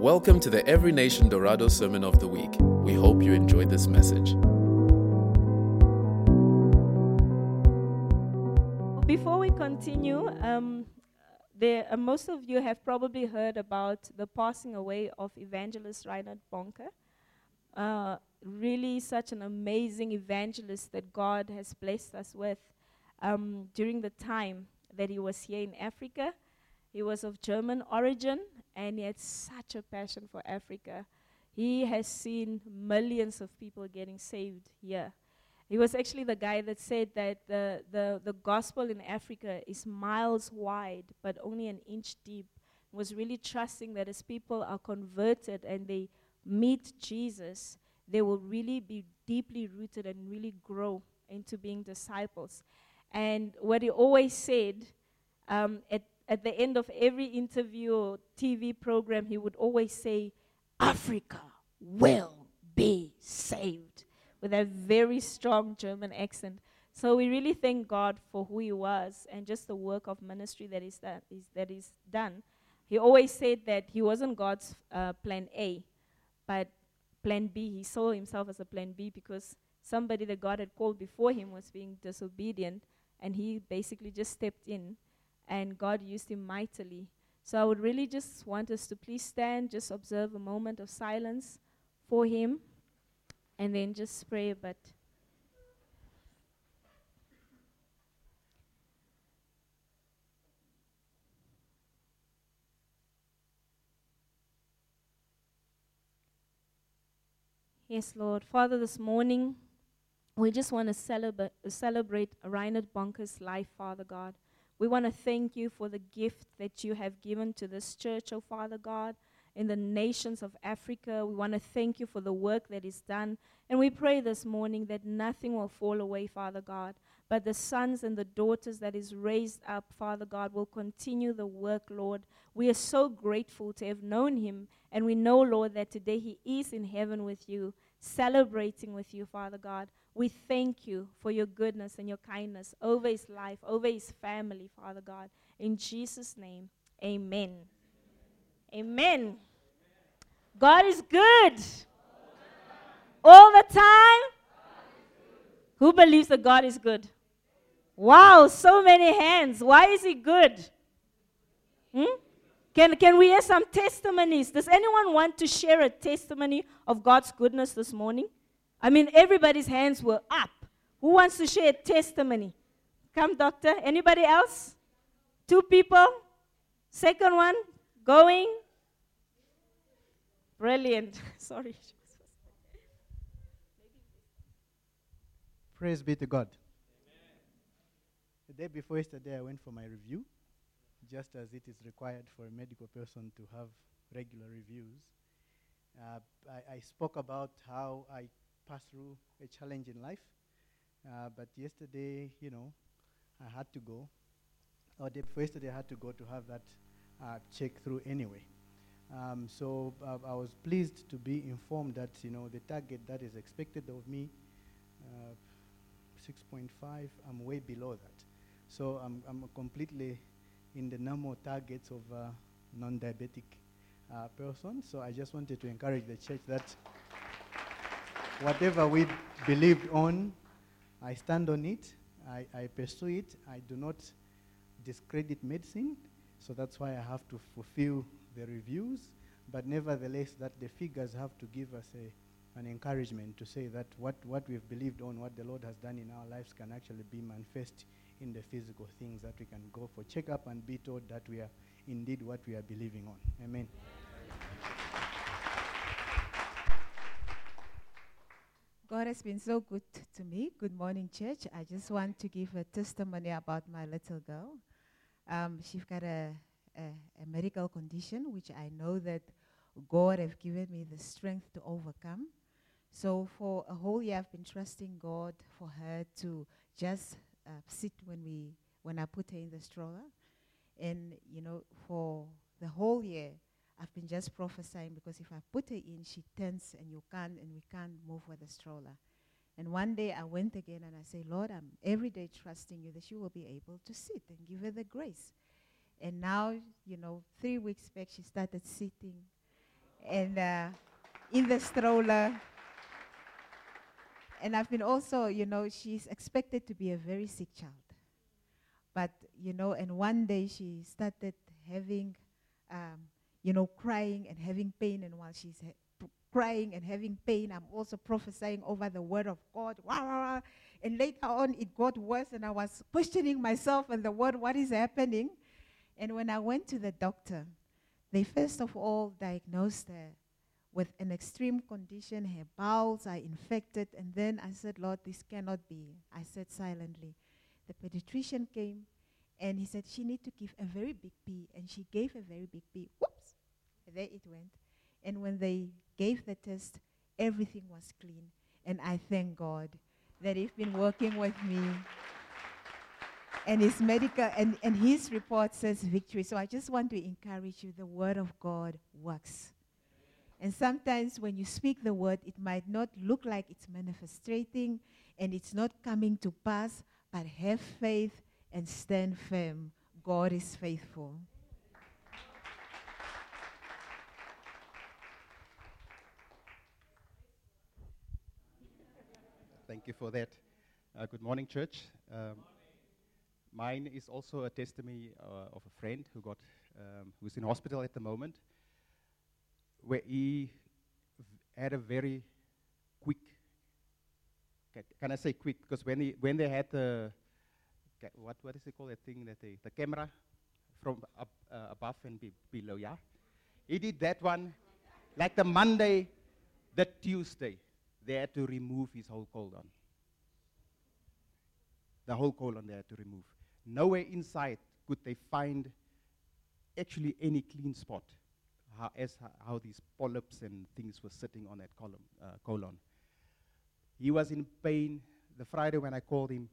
Welcome to the Every Nation Dorado Sermon of the Week. We hope you enjoyed this message. Before we continue, um, there, uh, most of you have probably heard about the passing away of evangelist Reinhard Bonnke. Uh, really, such an amazing evangelist that God has blessed us with um, during the time that he was here in Africa. He was of German origin and he had such a passion for Africa. He has seen millions of people getting saved here. He was actually the guy that said that the, the, the gospel in Africa is miles wide, but only an inch deep. Was really trusting that as people are converted and they meet Jesus, they will really be deeply rooted and really grow into being disciples. And what he always said um, at, at the end of every interview or TV program, he would always say, Africa will be saved with a very strong German accent. So we really thank God for who He was and just the work of ministry that is that is that is done. He always said that He wasn't God's uh, plan A, but plan B. He saw Himself as a plan B because somebody that God had called before Him was being disobedient, and He basically just stepped in, and God used Him mightily. So I would really just want us to please stand, just observe a moment of silence for Him and then just pray but Yes, Lord. Father, this morning, we just want to celebrate, celebrate Reinhard Bonnke's life, Father God. We want to thank you for the gift that you have given to this church, oh Father God in the nations of Africa. We want to thank you for the work that is done. And we pray this morning that nothing will fall away, Father God, but the sons and the daughters that is raised up, Father God, will continue the work, Lord. We are so grateful to have known him. And we know, Lord, that today he is in heaven with you, celebrating with you, Father God. We thank you for your goodness and your kindness over his life, over his family, Father God. In Jesus' name, amen. Amen. God is good. All the time. Who believes that God is good? Wow, so many hands. Why is He good? Hmm? Can, can we hear some testimonies? Does anyone want to share a testimony of God's goodness this morning? I mean, everybody's hands were up. Who wants to share testimony? Come, doctor. Anybody else? Two people. Second one. Going? Brilliant. Sorry. Praise be to God. The day before yesterday, I went for my review, just as it is required for a medical person to have regular reviews. Uh, I, I, spoke about how I passed through a challenge in life, uh, but yesterday, you know, I had to go. Or before yesterday, I had to go to have that uh, check through anyway. Um, so uh, I was pleased to be informed that you know the target that is expected of me, uh, 6.5, I'm way below that. So I'm, I'm completely in the normal targets of a non-diabetic uh, person. So I just wanted to encourage the church that whatever we believed on, I stand on it. I, I pursue it. I do not discredit medicine. So that's why I have to fulfill the reviews, but nevertheless, that the figures have to give us a, an encouragement to say that what, what we've believed on, what the Lord has done in our lives, can actually be manifest in the physical things that we can go for checkup and be told that we are indeed what we are believing on. Amen. God has been so good to me. Good morning, church. I just want to give a testimony about my little girl. Um, she's got a, a, a, medical condition which I know that God have given me the strength to overcome. So for a whole year, I've been trusting God for her to just uh, sit when we when I put her in the stroller, and you know for the whole year. I've been just prophesying because if I put her in, she turns and you can't, and we can't move with the stroller. And one day I went again and I said, Lord, I'm every day trusting you that she will be able to sit and give her the grace. And now, you know, three weeks back, she started sitting. and uh, in the stroller. And I've been also, you know, she's expected to be a very sick child. But, you know, and one day she started having, um, you know, crying and having pain. And while she's ha- crying and having pain, I'm also prophesying over the word of God. Wah, wah, wah. And later on, it got worse, and I was questioning myself and the word, what is happening? And when I went to the doctor, they first of all diagnosed her with an extreme condition. Her bowels are infected. And then I said, Lord, this cannot be. I said silently. The pediatrician came and he said, She needs to give a very big pee. And she gave a very big pee. Whoops! There it went. And when they gave the test, everything was clean. And I thank God that He's been working with me. And his medical and, and his report says victory. So I just want to encourage you the word of God works. And sometimes when you speak the word, it might not look like it's manifesting and it's not coming to pass, but have faith and stand firm. God is faithful. Thank you for that. Uh, good morning, church. Um, mine is also a testimony uh, of a friend who got, um, who's in hospital at the moment, where he had a very quick. Can, can I say quick? Because when he, when they had the, ca- what what is it called? That thing that they, the camera from up, uh, above and be, below. Yeah, he did that one, like the Monday, the Tuesday they had to remove his whole colon. The whole colon they had to remove. Nowhere inside could they find actually any clean spot, how, as how these polyps and things were sitting on that column, uh, colon. He was in pain. The Friday when I called him,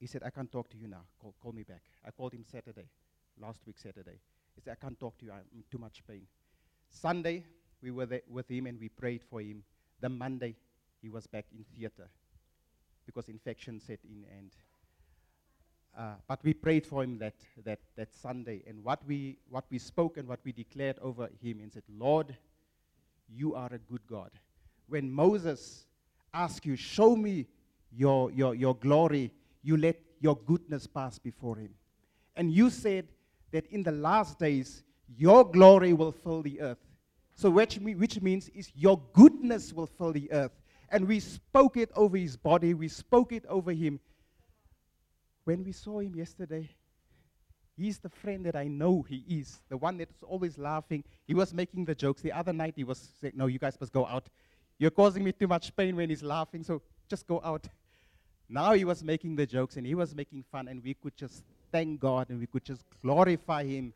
he said, I can't talk to you now. Call, call me back. I called him Saturday, last week Saturday. He said, I can't talk to you. I'm in too much pain. Sunday, we were there with him and we prayed for him. The Monday, he was back in theater because infection set in and uh, but we prayed for him that, that, that Sunday and what we, what we spoke and what we declared over him and said, Lord, you are a good God. When Moses asked you, show me your, your, your glory, you let your goodness pass before him. And you said that in the last days, your glory will fill the earth. So, which, which means is your goodness will fill the earth. And we spoke it over his body, we spoke it over him. When we saw him yesterday, he's the friend that I know he is, the one that's always laughing. He was making the jokes. The other night, he was saying, No, you guys must go out. You're causing me too much pain when he's laughing, so just go out. Now he was making the jokes and he was making fun, and we could just thank God and we could just glorify him.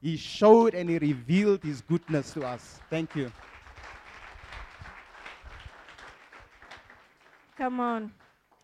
He showed and he revealed his goodness to us. Thank you. Come on.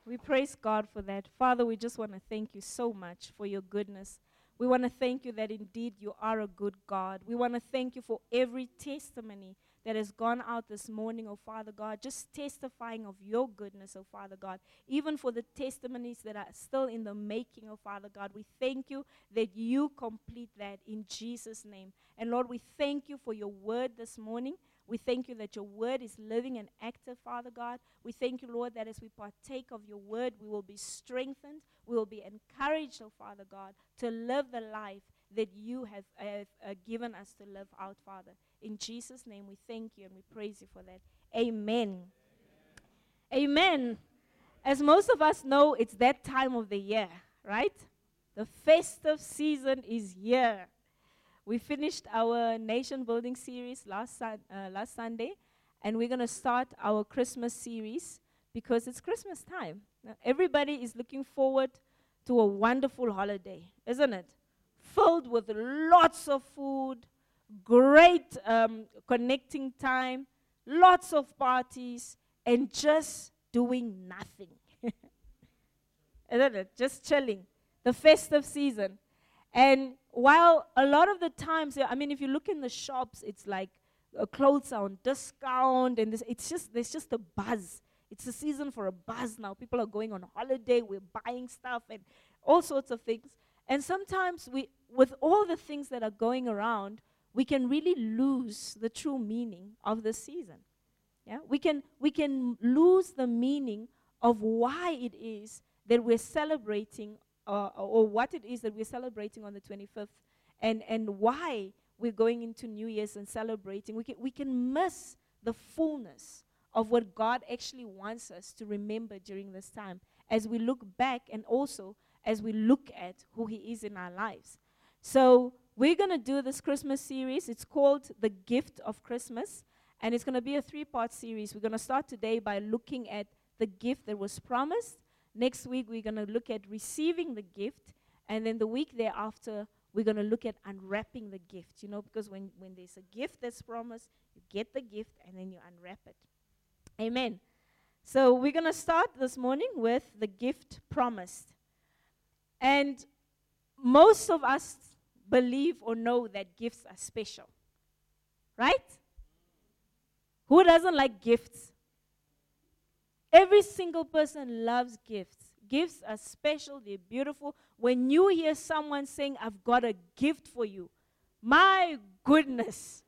We praise God for that. Father, we just want to thank you so much for your goodness. We want to thank you that indeed you are a good God. We want to thank you for every testimony that has gone out this morning, oh Father God, just testifying of your goodness, oh Father God. Even for the testimonies that are still in the making, oh Father God, we thank you that you complete that in Jesus' name. And Lord, we thank you for your word this morning. We thank you that your word is living and active, Father God. We thank you, Lord, that as we partake of your word, we will be strengthened. We will be encouraged, oh Father God, to live the life that you have, have uh, given us to live out, Father. In Jesus' name, we thank you and we praise you for that. Amen. Amen. As most of us know, it's that time of the year, right? The festive season is here. We finished our nation building series last, uh, last Sunday, and we're going to start our Christmas series because it's Christmas time. Now, everybody is looking forward to a wonderful holiday, isn't it? Filled with lots of food, great um, connecting time, lots of parties, and just doing nothing. Isn't it? Just chilling. The festive season. And while a lot of the times, I mean, if you look in the shops, it's like uh, clothes are on discount, and this, it's just there's just a buzz. It's a season for a buzz now. People are going on holiday. We're buying stuff and all sorts of things. And sometimes we, with all the things that are going around, we can really lose the true meaning of the season. Yeah? We can we can lose the meaning of why it is that we're celebrating uh, or what it is that we're celebrating on the 25th and, and why we're going into New Year's and celebrating. We can, we can miss the fullness of what God actually wants us to remember during this time as we look back and also as we look at who He is in our lives. So, we're going to do this Christmas series. It's called The Gift of Christmas, and it's going to be a three part series. We're going to start today by looking at the gift that was promised. Next week, we're going to look at receiving the gift, and then the week thereafter, we're going to look at unwrapping the gift, you know, because when, when there's a gift that's promised, you get the gift and then you unwrap it. Amen. So we're going to start this morning with the gift promised. And most of us believe or know that gifts are special. Right? Who doesn't like gifts? Every single person loves gifts. Gifts are special, they're beautiful. When you hear someone saying, I've got a gift for you, my goodness,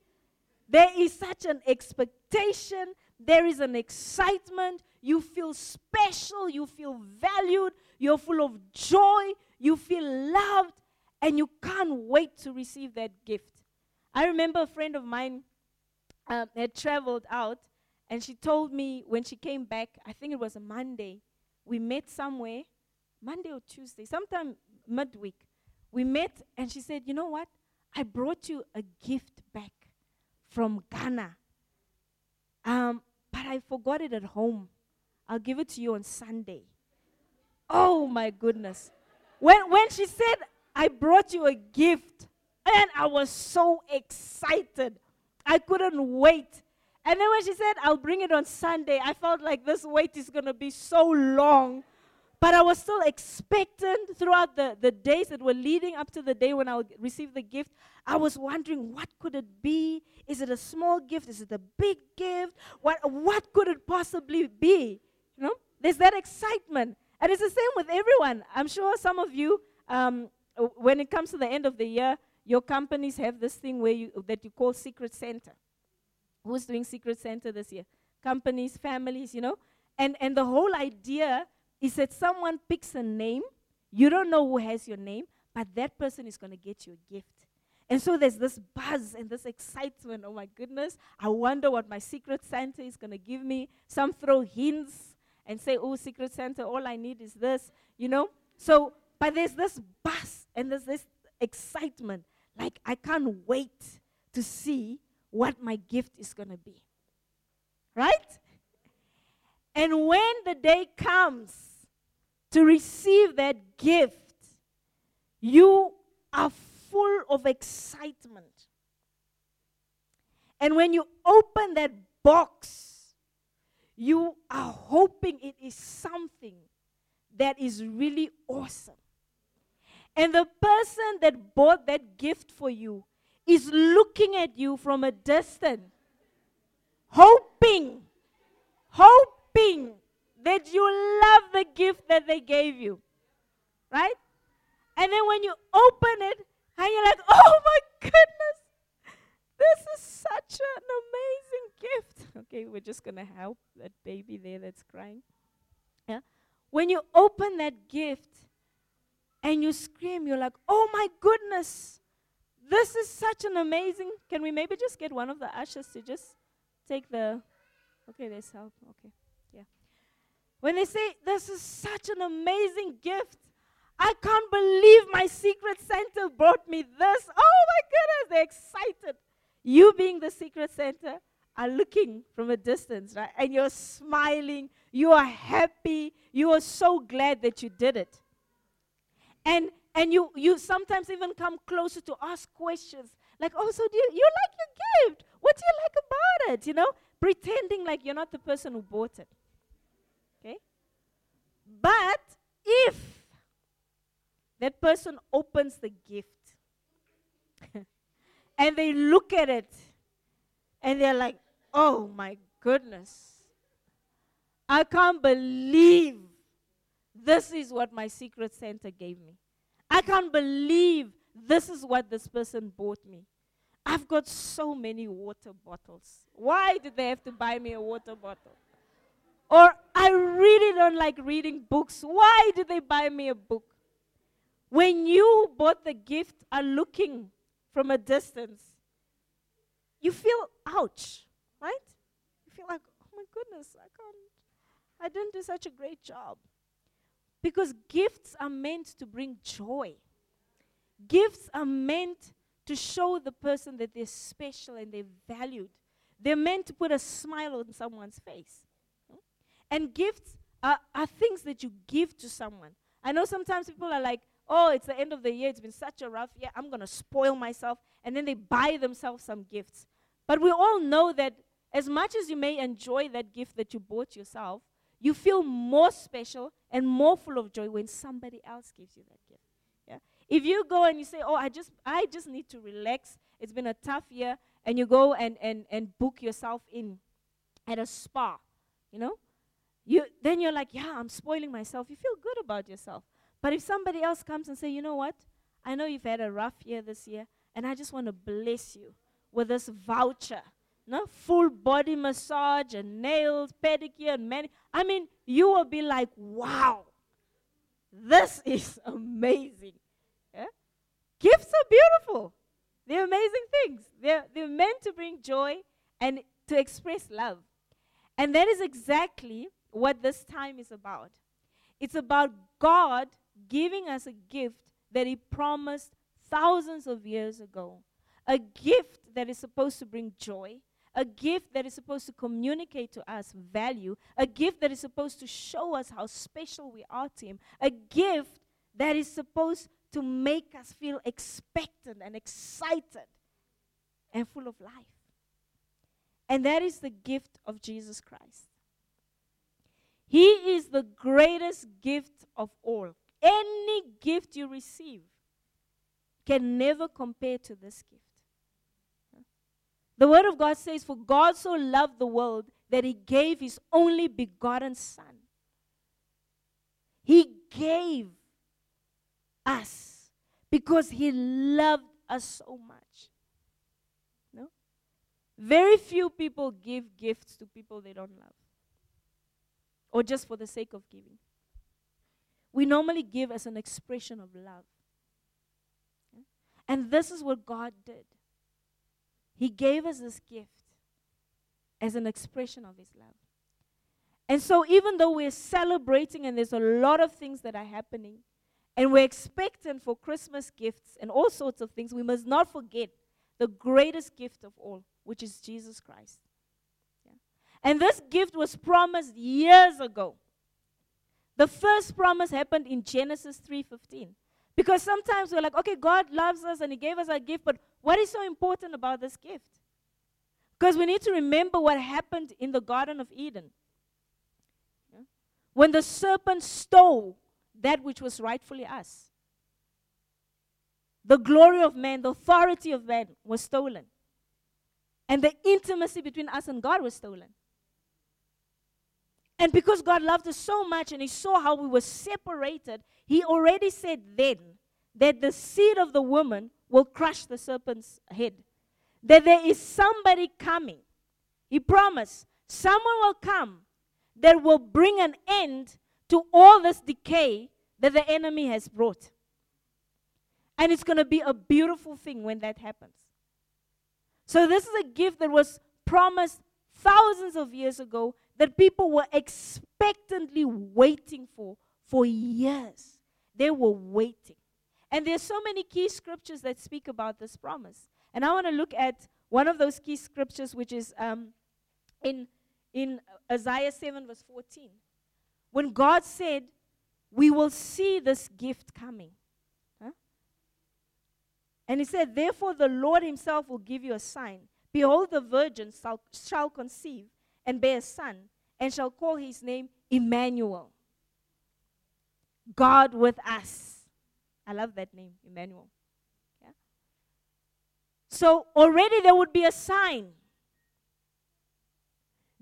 there is such an expectation, there is an excitement. You feel special, you feel valued, you're full of joy, you feel loved, and you can't wait to receive that gift. I remember a friend of mine um, had traveled out, and she told me when she came back, I think it was a Monday, we met somewhere, Monday or Tuesday, sometime midweek. We met, and she said, You know what? I brought you a gift back from Ghana. Um, but I forgot it at home. I'll give it to you on Sunday. Oh my goodness. When, when she said, I brought you a gift, and I was so excited. I couldn't wait. And then when she said, I'll bring it on Sunday, I felt like this wait is going to be so long. But I was still expectant throughout the, the days that were leading up to the day when I would receive the gift. I was wondering, what could it be? Is it a small gift? Is it a big gift? What, what could it possibly be? You know, there's that excitement. And it's the same with everyone. I'm sure some of you, um, when it comes to the end of the year, your companies have this thing where you, that you call Secret Santa. Who's doing Secret Santa this year? Companies, families, you know? And, and the whole idea is that someone picks a name. You don't know who has your name, but that person is going to get you a gift. And so there's this buzz and this excitement. Oh my goodness, I wonder what my Secret Santa is going to give me. Some throw hints and say, oh, Secret Santa, all I need is this, you know? So, but there's this buzz and there's this excitement. Like, I can't wait to see what my gift is going to be. Right? And when the day comes to receive that gift, you are full of excitement. And when you open that box, you are hoping it is something that is really awesome. And the person that bought that gift for you is looking at you from a distance, hoping, hoping that you love the gift that they gave you. Right? And then when you open it, and you're like, oh my goodness, this is such an amazing gift. Okay, we're just going to help that baby there that's crying. Yeah? When you open that gift and you scream, you're like, oh my goodness, this is such an amazing. Can we maybe just get one of the ushers to just take the. Okay, there's help. Okay. When they say, This is such an amazing gift, I can't believe my secret Santa brought me this. Oh my goodness, they're excited. You, being the secret Santa are looking from a distance, right? And you're smiling, you are happy, you are so glad that you did it. And and you, you sometimes even come closer to ask questions like, oh, so do you, you like your gift? What do you like about it? You know, pretending like you're not the person who bought it. But if that person opens the gift and they look at it and they're like, oh my goodness, I can't believe this is what my secret Santa gave me. I can't believe this is what this person bought me. I've got so many water bottles. Why did they have to buy me a water bottle? Or I really don't like reading books. Why did they buy me a book? When you bought the gift are looking from a distance, you feel ouch, right? You feel like, oh my goodness, I can't, I didn't do such a great job. Because gifts are meant to bring joy. Gifts are meant to show the person that they're special and they're valued. They're meant to put a smile on someone's face. And gifts are, are things that you give to someone. I know sometimes people are like, oh, it's the end of the year, it's been such a rough year, I'm going to spoil myself. And then they buy themselves some gifts. But we all know that as much as you may enjoy that gift that you bought yourself, you feel more special and more full of joy when somebody else gives you that gift. Yeah? If you go and you say, "Oh, I just I just need to relax. It's been a tough year," and you go and and and book yourself in at a spa, you know, you then you're like, "Yeah, I'm spoiling myself." You feel good about yourself. But if somebody else comes and say, "You know what? I know you've had a rough year this year, and I just want to bless you with this voucher." No, full body massage and nails, pedicure, and many. I mean, you will be like, wow, this is amazing. Yeah? Gifts are beautiful. They're amazing things. They're, they're meant to bring joy and to express love. And that is exactly what this time is about. It's about God giving us a gift that He promised thousands of years ago. A gift that is supposed to bring joy, a gift that is supposed to communicate to us value, a gift that is supposed to show us how special we are to Him, a gift that is supposed to make us feel expectant and excited and full of life. And that is the gift of Jesus Christ. He is the greatest gift of all. Any gift you receive can never compare to this gift. The Word of God says, For God so loved the world that He gave His only begotten Son. He gave us because He loved us so much. No? Very few people give gifts to people they don't love or just for the sake of giving. We normally give as an expression of love. And this is what God did. He gave us this gift as an expression of His love. And so, even though we're celebrating and there's a lot of things that are happening, and we're expectant for Christmas gifts and all sorts of things, we must not forget the greatest gift of all, which is Jesus Christ. And this gift was promised years ago. The first promise happened in Genesis 3:15. Because sometimes we're like, okay, God loves us and He gave us a gift, but what is so important about this gift? Because we need to remember what happened in the Garden of Eden. When the serpent stole that which was rightfully us, the glory of man, the authority of man was stolen. And the intimacy between us and God was stolen. And because God loved us so much and He saw how we were separated, He already said then that the seed of the woman will crush the serpent's head. That there is somebody coming. He promised someone will come that will bring an end to all this decay that the enemy has brought. And it's going to be a beautiful thing when that happens. So, this is a gift that was promised thousands of years ago that people were expectantly waiting for for years. They were waiting. And there's so many key scriptures that speak about this promise. And I want to look at one of those key scriptures, which is um, in, in Isaiah 7, verse 14. When God said, We will see this gift coming. Huh? And He said, Therefore, the Lord Himself will give you a sign. Behold, the virgin shall, shall conceive and bear a son, and shall call his name Emmanuel. God with us. I love that name, Emmanuel. Yeah? So already there would be a sign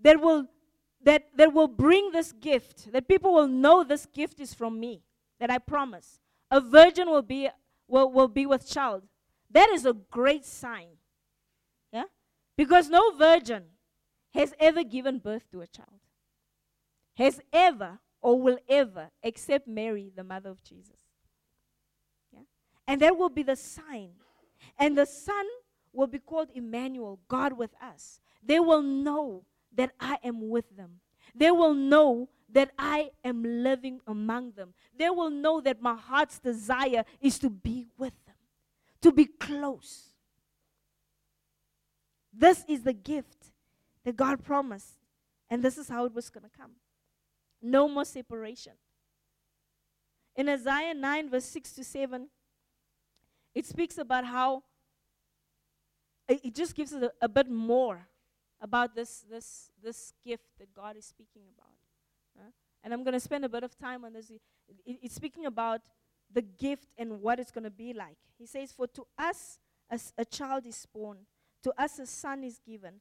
that will that, that will bring this gift, that people will know this gift is from me, that I promise. A virgin will be will, will be with child. That is a great sign. Yeah? Because no virgin has ever given birth to a child, has ever or will ever, except Mary, the mother of Jesus. Yeah? And that will be the sign. And the Son will be called Emmanuel, God with us. They will know that I am with them. They will know that I am living among them. They will know that my heart's desire is to be with them, to be close. This is the gift that God promised, and this is how it was going to come. No more separation. In Isaiah 9, verse 6 to 7, it speaks about how it just gives us a, a bit more about this, this, this gift that God is speaking about. And I'm going to spend a bit of time on this. It, it's speaking about the gift and what it's going to be like. He says, For to us as a child is born, to us a son is given,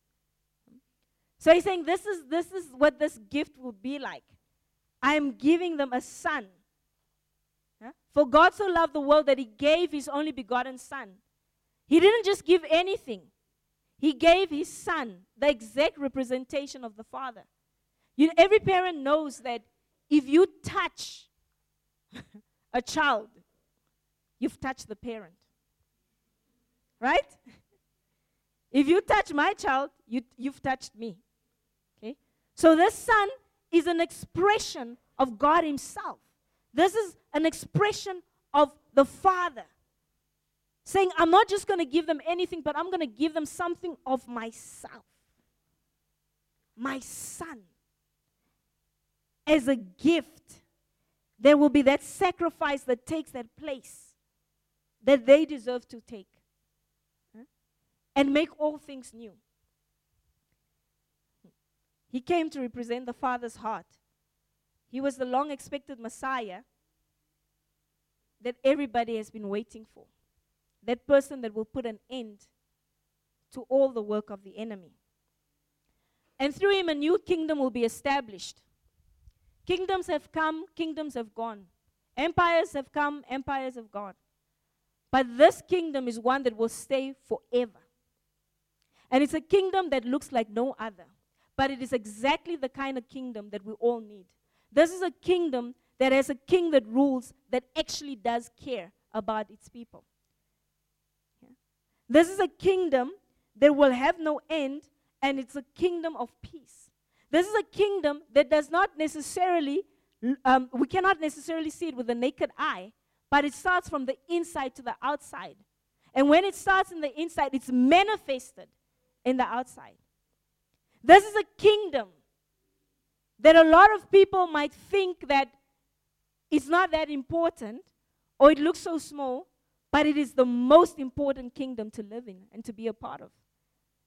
So he's saying this is, this is what this gift will be like. I am giving them a son. For God so loved the world that he gave his only begotten son. He didn't just give anything, he gave his son, the exact representation of the Father. You every parent knows that if you touch a child, you've touched the parent. Right? If you touch my child, you, you've touched me. So this son is an expression of God Himself. This is an expression of the Father. Saying, I'm not just going to give them anything, but I'm going to give them something of myself. My son as a gift, there will be that sacrifice that takes that place that they deserve to take huh? and make all things new. He came to represent the Father's heart. He was the long expected Messiah that everybody has been waiting for. That person that will put an end to all the work of the enemy. And through him, a new kingdom will be established Kingdoms have come, kingdoms have gone. Empires have come, empires have gone. But this kingdom is one that will stay forever. And it's a kingdom that looks like no other. But it is exactly the kind of kingdom that we all need. This is a kingdom that has a king that rules that actually does care about its people. Yeah. This is a kingdom that will have no end, and it's a kingdom of peace. This is a kingdom that does not necessarily, um, we cannot necessarily see it with the naked eye, but it starts from the inside to the outside. And when it starts in the inside, it's manifested in the outside. This is a kingdom that a lot of people might think that it's not that important or it looks so small, but it is the most important kingdom to live in and to be a part of.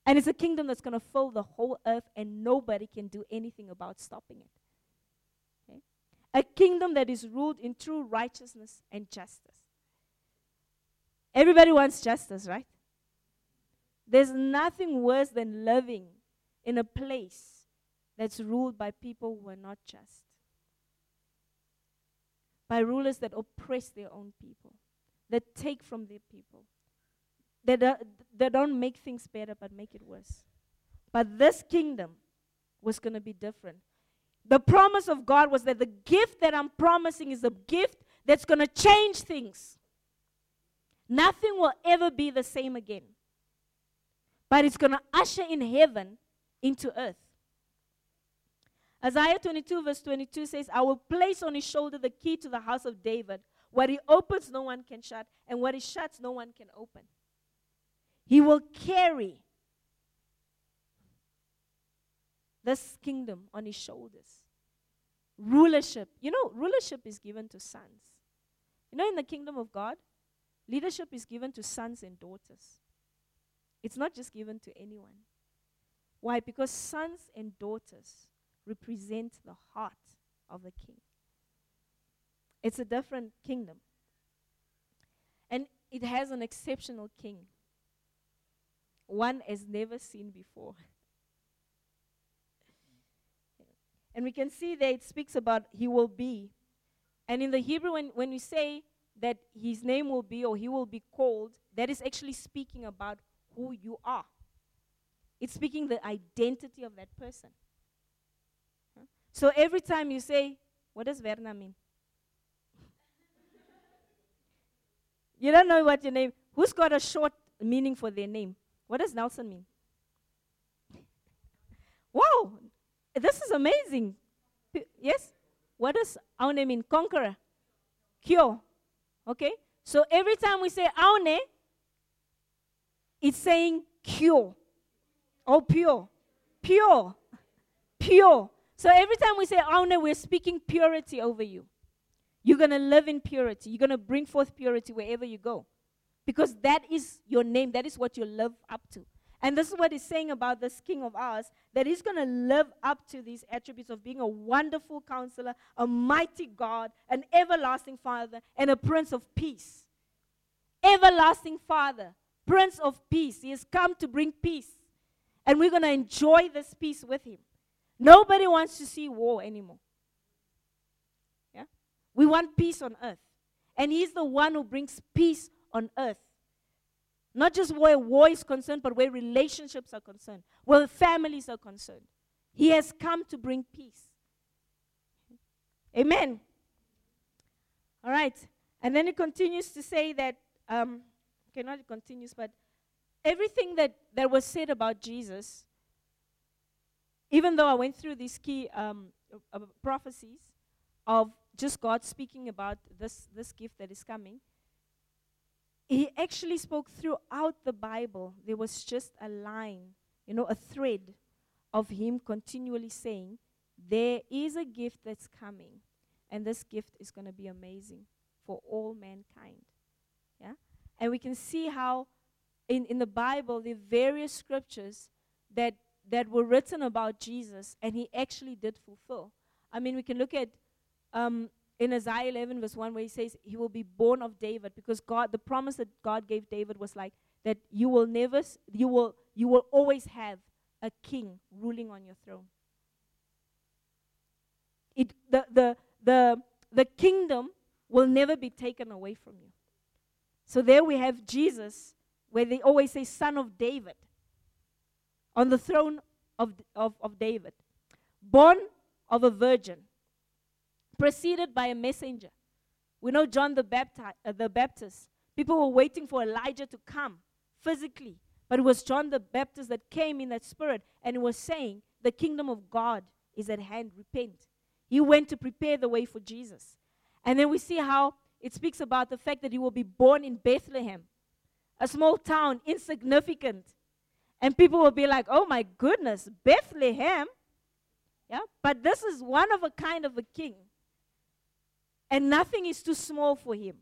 And it's a kingdom that's going to fill the whole earth, and nobody can do anything about stopping it. Okay? A kingdom that is ruled in true righteousness and justice. Everybody wants justice, right? There's nothing worse than living in a place that's ruled by people who are not just, by rulers that oppress their own people, that take from their people, that, uh, do, they don't make things better, but make it worse. But this kingdom was going to be different. The promise of God was that the gift that I'm promising is a gift that's going to change things. Nothing will ever be the same again. But it's going to usher in heaven into earth. Isaiah 22, verse 22 says, I will place on his shoulder the key to the house of David. What he opens, no one can shut, and what he shuts, no one can open. He will carry this kingdom on his shoulders. Rulership. You know, rulership is given to sons. You know, in the kingdom of God, leadership is given to sons and daughters. It's not just given to anyone. Why? Because sons and daughters represent the heart of the king. It's a different kingdom. And it has an exceptional king, one as never seen before. and we can see that it speaks about he will be. And in the Hebrew, when, when we say that his name will be or he will be called, that is actually speaking about who you are. It's speaking the identity of that person. So every time you say, what does Verna mean? you don't know what your name. Who's got a short meaning for their name? What does Nelson mean? wow, this is amazing. P- yes? What does name mean? Conqueror. Cure. Okay? So every time we say aune, it's saying cure. Oh, pure. Pure. Pure. So every time we say oh, aune, we're speaking purity over you. You're going to live in purity. You're going to bring forth purity wherever you go. Because that is your name. That is what you live up to. And this is what he's saying about this king of ours that he's going to live up to these attributes of being a wonderful counselor, a mighty God, an everlasting father, and a prince of peace. Everlasting father, prince of peace. He has come to bring peace. And we're going to enjoy this peace with him. Nobody wants to see war anymore. Yeah? We want peace on earth. And he's the one who brings peace on earth. Not just where war is concerned, but where relationships are concerned, where families are concerned. He has come to bring peace. Amen. All right. And then it continues to say that, um, okay, not it continues, but everything that, that was said about Jesus, even though I went through these key um, uh, prophecies of just God speaking about this, this gift that is coming, he actually spoke throughout the Bible. There was just a line, you know, a thread of him continually saying, There is a gift that's coming, and this gift is going to be amazing for all mankind. Yeah? And we can see how in, in the Bible, the various scriptures that, that were written about Jesus, and he actually did fulfill. I mean, we can look at um, in Isaiah 11, verse 1, where he says, He will be born of David, because God, the promise that God gave David was like that you will never, you will, you will always have a king ruling on your throne. It, the, the, the, the kingdom will never be taken away from you. So there we have Jesus, where they always say, Son of David, on the throne of, of, of David, born of a virgin preceded by a messenger. We know John the, Bapti- uh, the Baptist. People were waiting for Elijah to come physically, but it was John the Baptist that came in that spirit and was saying, The kingdom of God is at hand, repent. He went to prepare the way for Jesus. And then we see how it speaks about the fact that he will be born in Bethlehem, a small town, insignificant. And people will be like, oh my goodness, Bethlehem? Yeah, but this is one of a kind of a king and nothing is too small for him.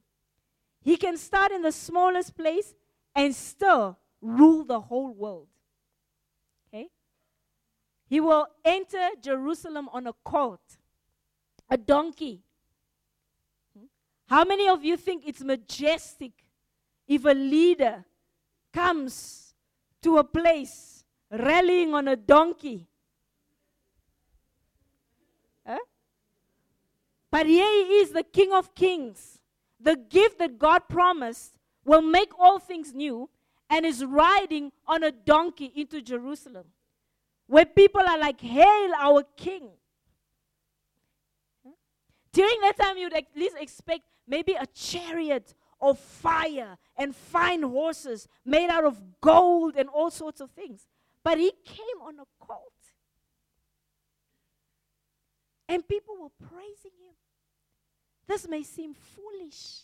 He can start in the smallest place and still rule the whole world. Okay? He will enter Jerusalem on a colt, a donkey. Hmm? How many of you think it's majestic if a leader comes to a place rallying on a donkey? Huh? But here he is, the King of Kings. The gift that God promised will make all things new and is riding on a donkey into Jerusalem, where people are like, Hail our King. During that time, you'd at least expect maybe a chariot of fire and fine horses made out of gold and all sorts of things. But he came on a colt. And people were praising him. This may seem foolish.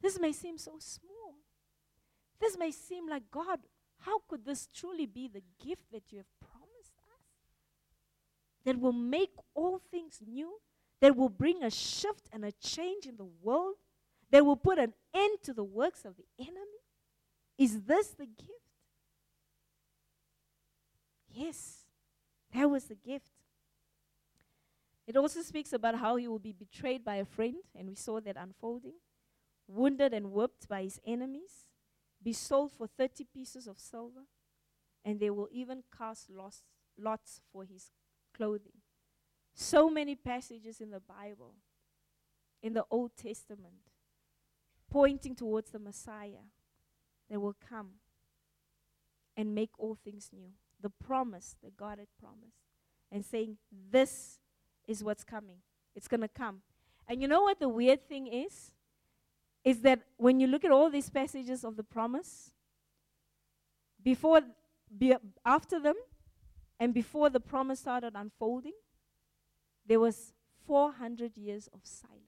This may seem so small. This may seem like, God, how could this truly be the gift that you have promised us? That will make all things new, that will bring a shift and a change in the world, that will put an end to the works of the enemy? Is this the gift? Yes, that was the gift. It also speaks about how he will be betrayed by a friend, and we saw that unfolding, wounded and whipped by his enemies, be sold for 30 pieces of silver, and they will even cast lots, lots for his clothing. So many passages in the Bible, in the Old Testament, pointing towards the Messiah that will come and make all things new. The promise that God had promised, and saying, This is what's coming. It's going to come. And you know what the weird thing is? Is that when you look at all these passages of the promise, before, be, after them, and before the promise started unfolding, there was 400 years of silence.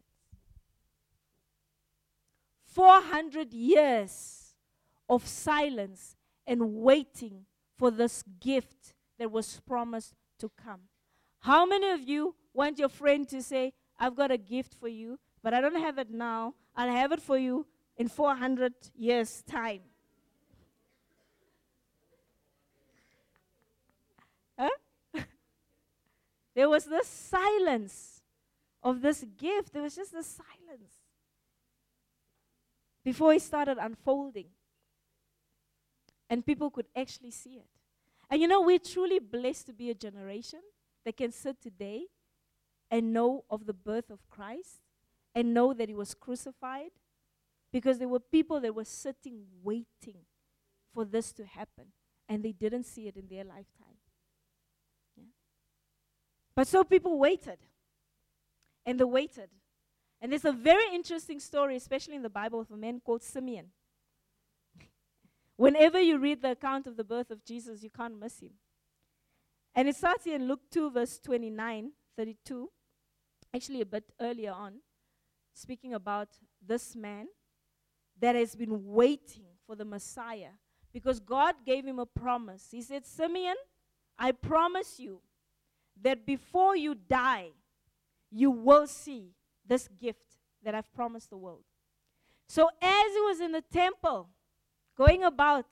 400 years of silence and waiting for this gift that was promised to come. How many of you want your friend to say, I've got a gift for you, but I don't have it now. I'll have it for you in 400 years' time? Huh? there was this silence of this gift. There was just the silence before it started unfolding. And people could actually see it. And you know, we're truly blessed to be a generation that can sit today and know of the birth of Christ and know that he was crucified because there were people that were sitting waiting for this to happen and they didn't see it in their lifetime. Yeah. But so people waited and they waited. And there's a very interesting story, especially in the Bible, of a man called Simeon. Whenever you read the account of the birth of Jesus, you can't miss him. And it starts here in Luke 2, verse 29, 32 actually a bit earlier on, speaking about this man that has been waiting for the Messiah because God gave him a promise. He said, Simeon, I promise you that before you die, you will see this gift that I've promised the world. So, as he was in the temple, going about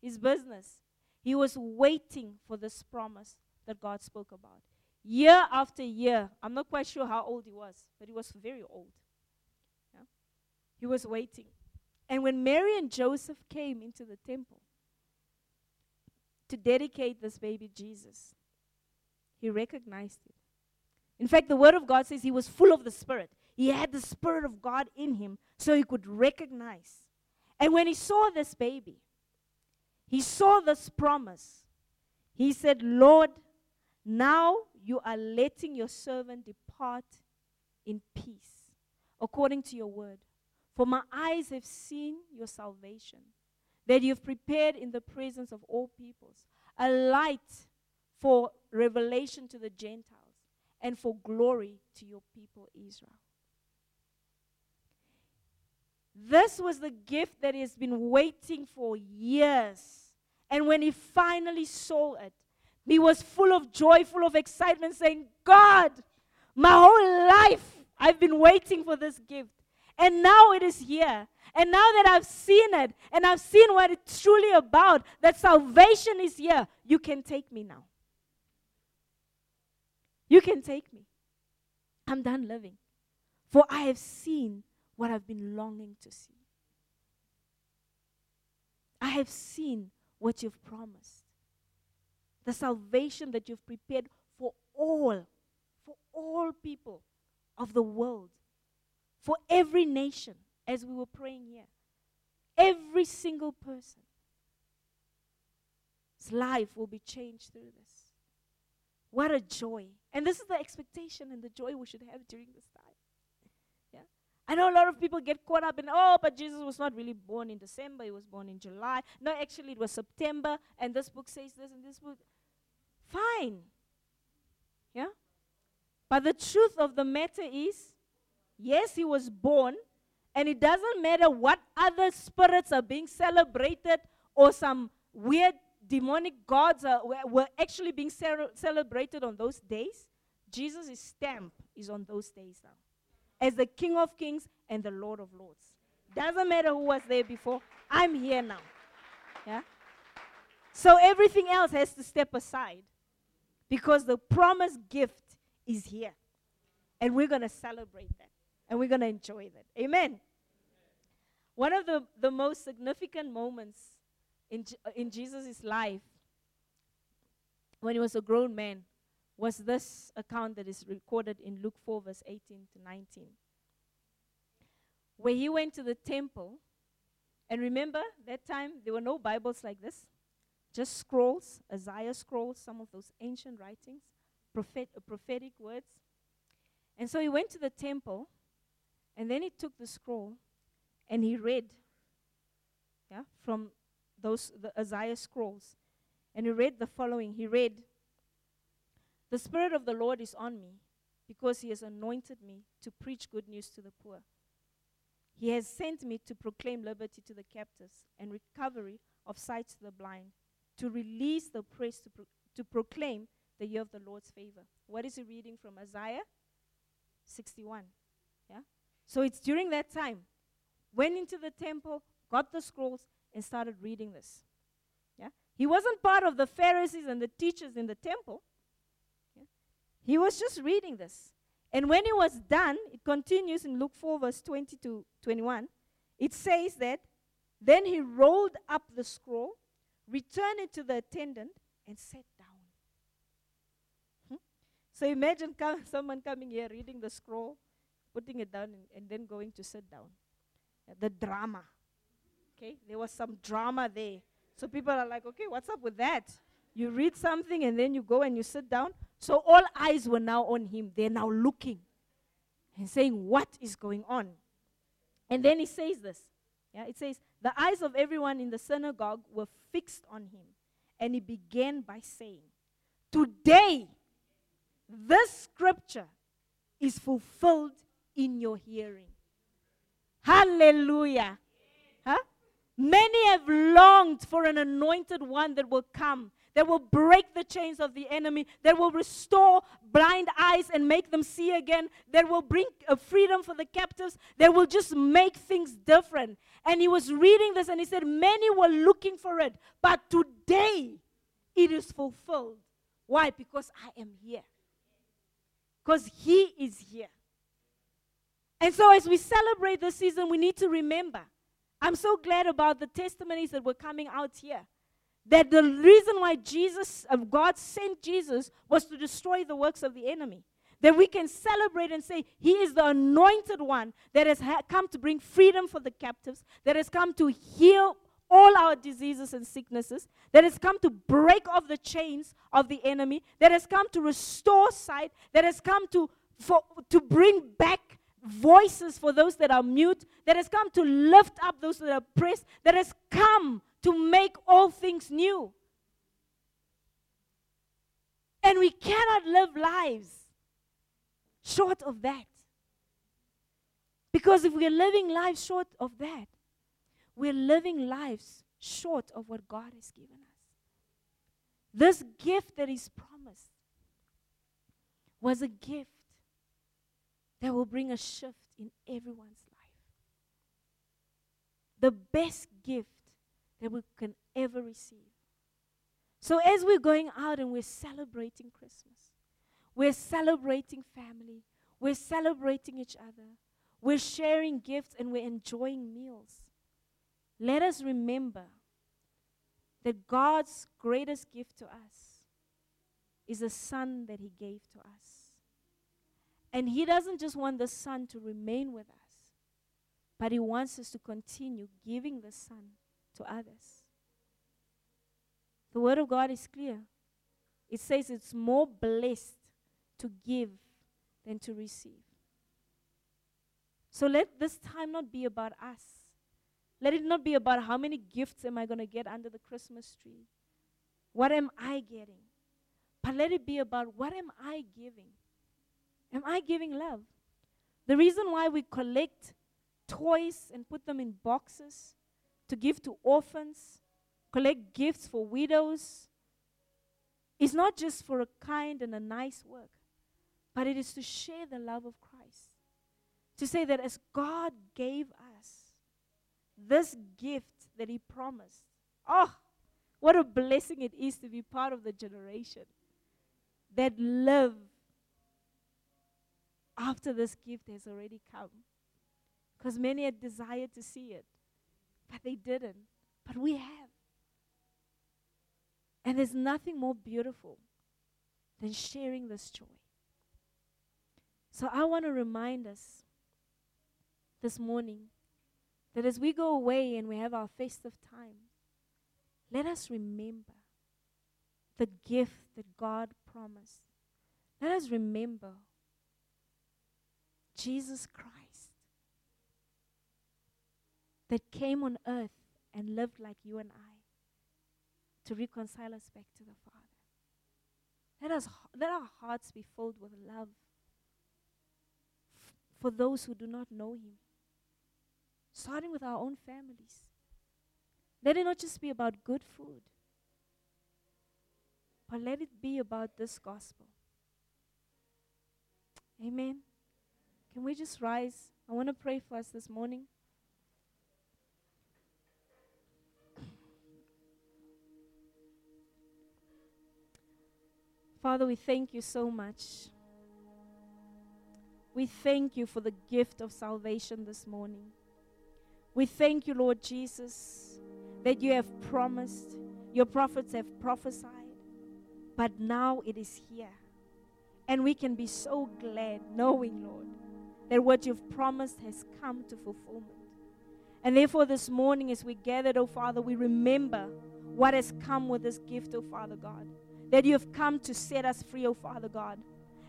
his business, he was waiting for this promise that God spoke about year after year. I'm not quite sure how old he was, but he was very old. Yeah? He was waiting. And when Mary and Joseph came into the temple to dedicate this baby Jesus, he recognized it. In fact, the Word of God says he was full of the Spirit. He had the Spirit of God in him so he could recognize. And when he saw this baby, he saw this promise. He said, Lord, now you are letting your servant depart in peace, according to your word. For my eyes have seen your salvation, that you've prepared in the presence of all peoples, a light for revelation to the Gentiles and for glory to your people Israel. This was the gift that he has been waiting for years. And when he finally saw it, he was full of joy, full of excitement, saying, God, my whole life I've been waiting for this gift. And now it is here. And now that I've seen it and I've seen what it's truly about, that salvation is here, you can take me now. You can take me. I'm done living. For I have seen what I've been longing to see. I have seen what you've promised the salvation that you've prepared for all, for all people of the world, for every nation, as we were praying here. Every single person's life will be changed through this. What a joy. And this is the expectation and the joy we should have during this. I know a lot of people get caught up in, oh, but Jesus was not really born in December, he was born in July. No, actually, it was September, and this book says this, and this book. Fine. Yeah? But the truth of the matter is yes, he was born, and it doesn't matter what other spirits are being celebrated or some weird demonic gods are, were, were actually being celebrated on those days. Jesus' stamp is on those days now as the King of Kings and the Lord of Lords. Doesn't matter who was there before, I'm here now. Yeah? So everything else has to step aside because the promised gift is here. And we're going to celebrate that and we're going to enjoy that. Amen. One of the, the most significant moments in, in Jesus' life when he was a grown man was this account that is recorded in Luke 4, verse 18 to 19. Where he went to the temple, and remember, that time there were no Bibles like this, just scrolls, Isaiah scrolls, some of those ancient writings, prophet, uh, prophetic words. And so he went to the temple, and then he took the scroll and he read yeah, from those the Isaiah scrolls. And he read the following. He read, The Spirit of the Lord is on me, because he has anointed me to preach good news to the poor. He has sent me to proclaim liberty to the captives and recovery of sight to the blind, to release the oppressed, to, pro- to proclaim the year of the Lord's favor. What is he reading from Isaiah 61? Yeah? So it's during that time. Went into the temple, got the scrolls, and started reading this. Yeah? He wasn't part of the Pharisees and the teachers in the temple. He was just reading this. And when he was done, it continues in Luke 4, verse 20 to 21. It says that then he rolled up the scroll, returned it to the attendant, and sat down. Hmm? So imagine com- someone coming here, reading the scroll, putting it down, and, and then going to sit down. The drama. Okay, there was some drama there. So people are like, okay, what's up with that? You read something and then you go and you sit down. So all eyes were now on him. They're now looking and saying, What is going on? And then he says this. Yeah, it says, The eyes of everyone in the synagogue were fixed on him. And he began by saying, Today, this scripture is fulfilled in your hearing. Hallelujah. Huh? Many have longed for an anointed one that will come, that will break the chains of the enemy, that will restore blind eyes and make them see again, that will bring a freedom for the captives, that will just make things different. And he was reading this and he said, Many were looking for it, but today it is fulfilled. Why? Because I am here. Because he is here. And so, as we celebrate this season, we need to remember. I'm so glad about the testimonies that were coming out here. That the reason why Jesus, uh, God sent Jesus, was to destroy the works of the enemy. That we can celebrate and say, He is the anointed one that has ha- come to bring freedom for the captives, that has come to heal all our diseases and sicknesses, that has come to break off the chains of the enemy, that has come to restore sight, that has come to, for, to bring back voices for those that are mute, that has come to lift up those that are oppressed, that has come to make all things new. And we cannot live lives short of that. Because if we're living lives short of that, we're living lives short of what God has given us. This gift that is promised was a gift that will bring a shift in everyone's life. The best gift that we can ever receive. So, as we're going out and we're celebrating Christmas, we're celebrating family, we're celebrating each other, we're sharing gifts, and we're enjoying meals. Let us remember that God's greatest gift to us is the son that He gave to us. And He doesn't just want the Son to remain with us, but He wants us to continue giving the Son to others. The Word of God is clear. It says it's more blessed to give than to receive. So let this time not be about us. Let it not be about how many gifts am I going to get under the Christmas tree. What am I getting? But let it be about what am I giving? Am I giving love? The reason why we collect toys and put them in boxes to give to orphans, collect gifts for widows, is not just for a kind and a nice work, but it is to share the love of Christ. To say that as God gave us this gift that He promised, oh, What a blessing it is to be part of the generation that live after this gift has already come. Because many had desired to see it, but they didn't. But we have. And there's nothing more beautiful than sharing this joy. So I want to remind us this morning that as we go away and we have our festive time, let us remember the gift that God promised. Let us remember Jesus Christ that came on earth and lived like you and I to reconcile us back to the Father. Let, us, let our hearts be filled with love f- for those who do not know Him, starting with our own families. Let it not just be about good food, but let it be about this gospel. Amen. Can we just rise? I want to pray for us this morning. Father, we thank you so much. We thank you for the gift of salvation this morning. We thank you, Lord Jesus, that you have promised, your prophets have prophesied, but now it is here. And we can be so glad knowing, Lord, that what you've promised has come to fulfillment. And therefore, this morning, as we gathered, oh Father, we remember what has come with this gift, oh Father God that you have come to set us free, oh Father God.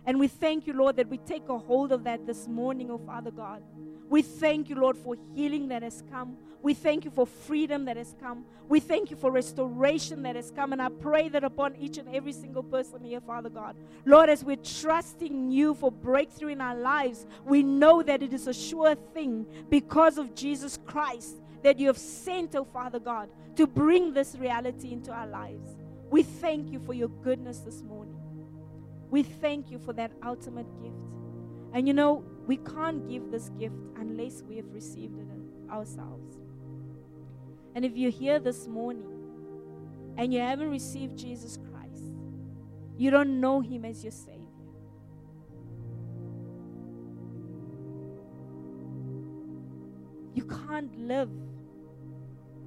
And we thank you, Lord, that we take a hold of that this morning, oh Father God. We thank you, Lord, for healing that has come. We thank you for freedom that has come. We thank you for restoration that has come. And I pray that upon each and every single person here, Father God. Lord, as we're trusting you for breakthrough in our lives, we know that it is a sure thing because of Jesus Christ that you have sent, oh Father God, to bring this reality into our lives. We thank you for your goodness this morning. We thank you for that ultimate gift. And you know, we can't give this gift unless we have received it ourselves. And if you're here this morning and you haven't received Jesus Christ, you don't know him as your Savior. You can't live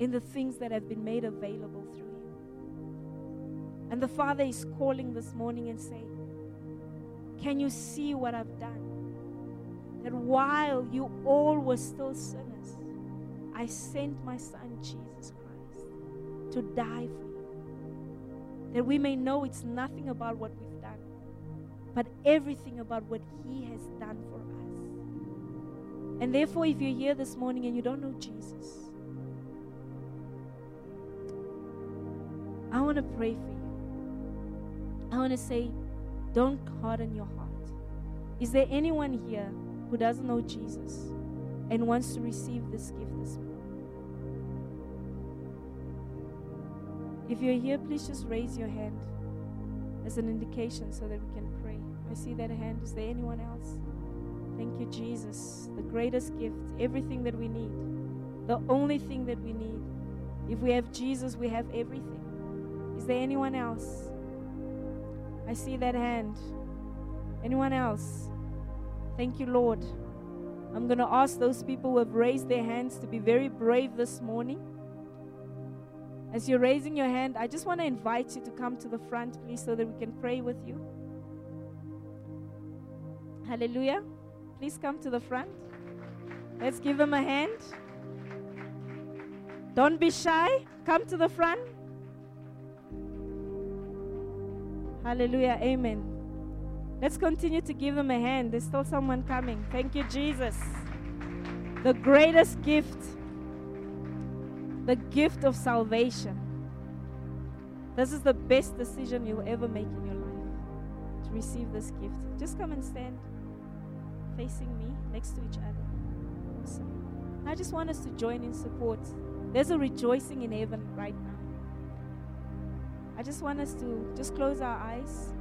in the things that have been made available through and the Father is calling this morning and saying, Can you see what I've done? That while you all were still sinners, I sent my Son Jesus Christ to die for you. That we may know it's nothing about what we've done, but everything about what He has done for us. And therefore, if you're here this morning and you don't know Jesus, I want to pray for you. I want to say, don't harden your heart. Is there anyone here who doesn't know Jesus and wants to receive this gift this morning? If you're here, please just raise your hand as an indication so that we can pray. I see that hand. Is there anyone else? Thank you, Jesus. The greatest gift, everything that we need, the only thing that we need. If we have Jesus, we have everything. Is there anyone else? I see that hand. Anyone else? Thank you, Lord. I'm going to ask those people who have raised their hands to be very brave this morning. As you're raising your hand, I just want to invite you to come to the front, please, so that we can pray with you. Hallelujah. Please come to the front. Let's give them a hand. Don't be shy. Come to the front. Hallelujah. Amen. Let's continue to give them a hand. There's still someone coming. Thank you, Jesus. The greatest gift, the gift of salvation. This is the best decision you'll ever make in your life to receive this gift. Just come and stand facing me next to each other. Awesome. I just want us to join in support. There's a rejoicing in heaven right now. I just want us to just close our eyes.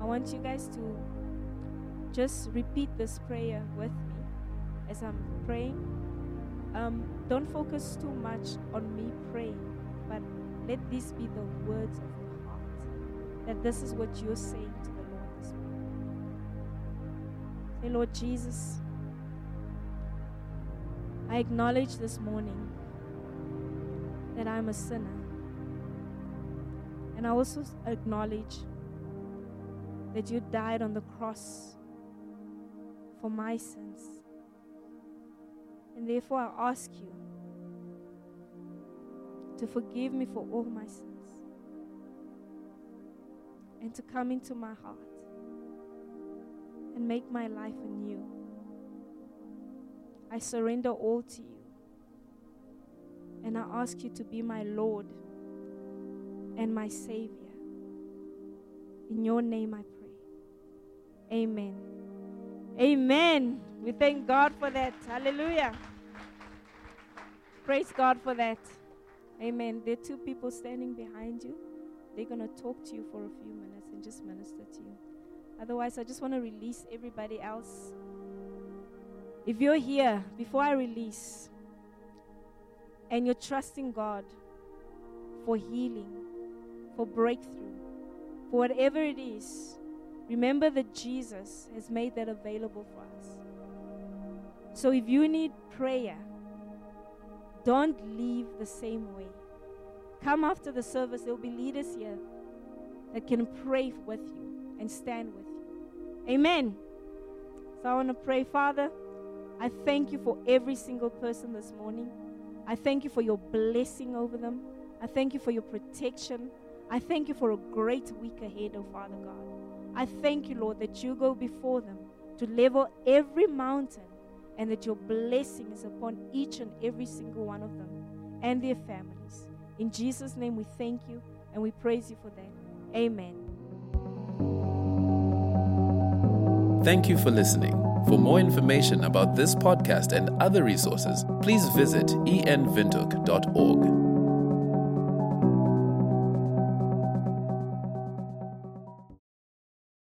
I want you guys to just repeat this prayer with me as I'm praying. Um, don't focus too much on me praying, but let these be the words of your heart. That this is what you're saying to the Lord this morning. Say, Lord Jesus, I acknowledge this morning that I'm a sinner. And I also acknowledge that you died on the cross for my sins. And therefore, I ask you to forgive me for all my sins and to come into my heart and make my life anew. I surrender all to you. And I ask you to be my Lord and my Savior. In your name I pray. Amen. Amen. We thank God for that. Hallelujah. Praise God for that. Amen. There are two people standing behind you. They're going to talk to you for a few minutes and just minister to you. Otherwise, I just want to release everybody else. If you're here, before I release, and you're trusting God for healing, for breakthrough, for whatever it is, remember that Jesus has made that available for us. So if you need prayer, don't leave the same way. Come after the service, there will be leaders here that can pray with you and stand with you. Amen. So I want to pray, Father, I thank you for every single person this morning. I thank you for your blessing over them. I thank you for your protection. I thank you for a great week ahead, oh Father God. I thank you, Lord, that you go before them to level every mountain and that your blessing is upon each and every single one of them and their families. In Jesus' name, we thank you and we praise you for that. Amen. Thank you for listening. For more information about this podcast and other resources, please visit envindhoek.org.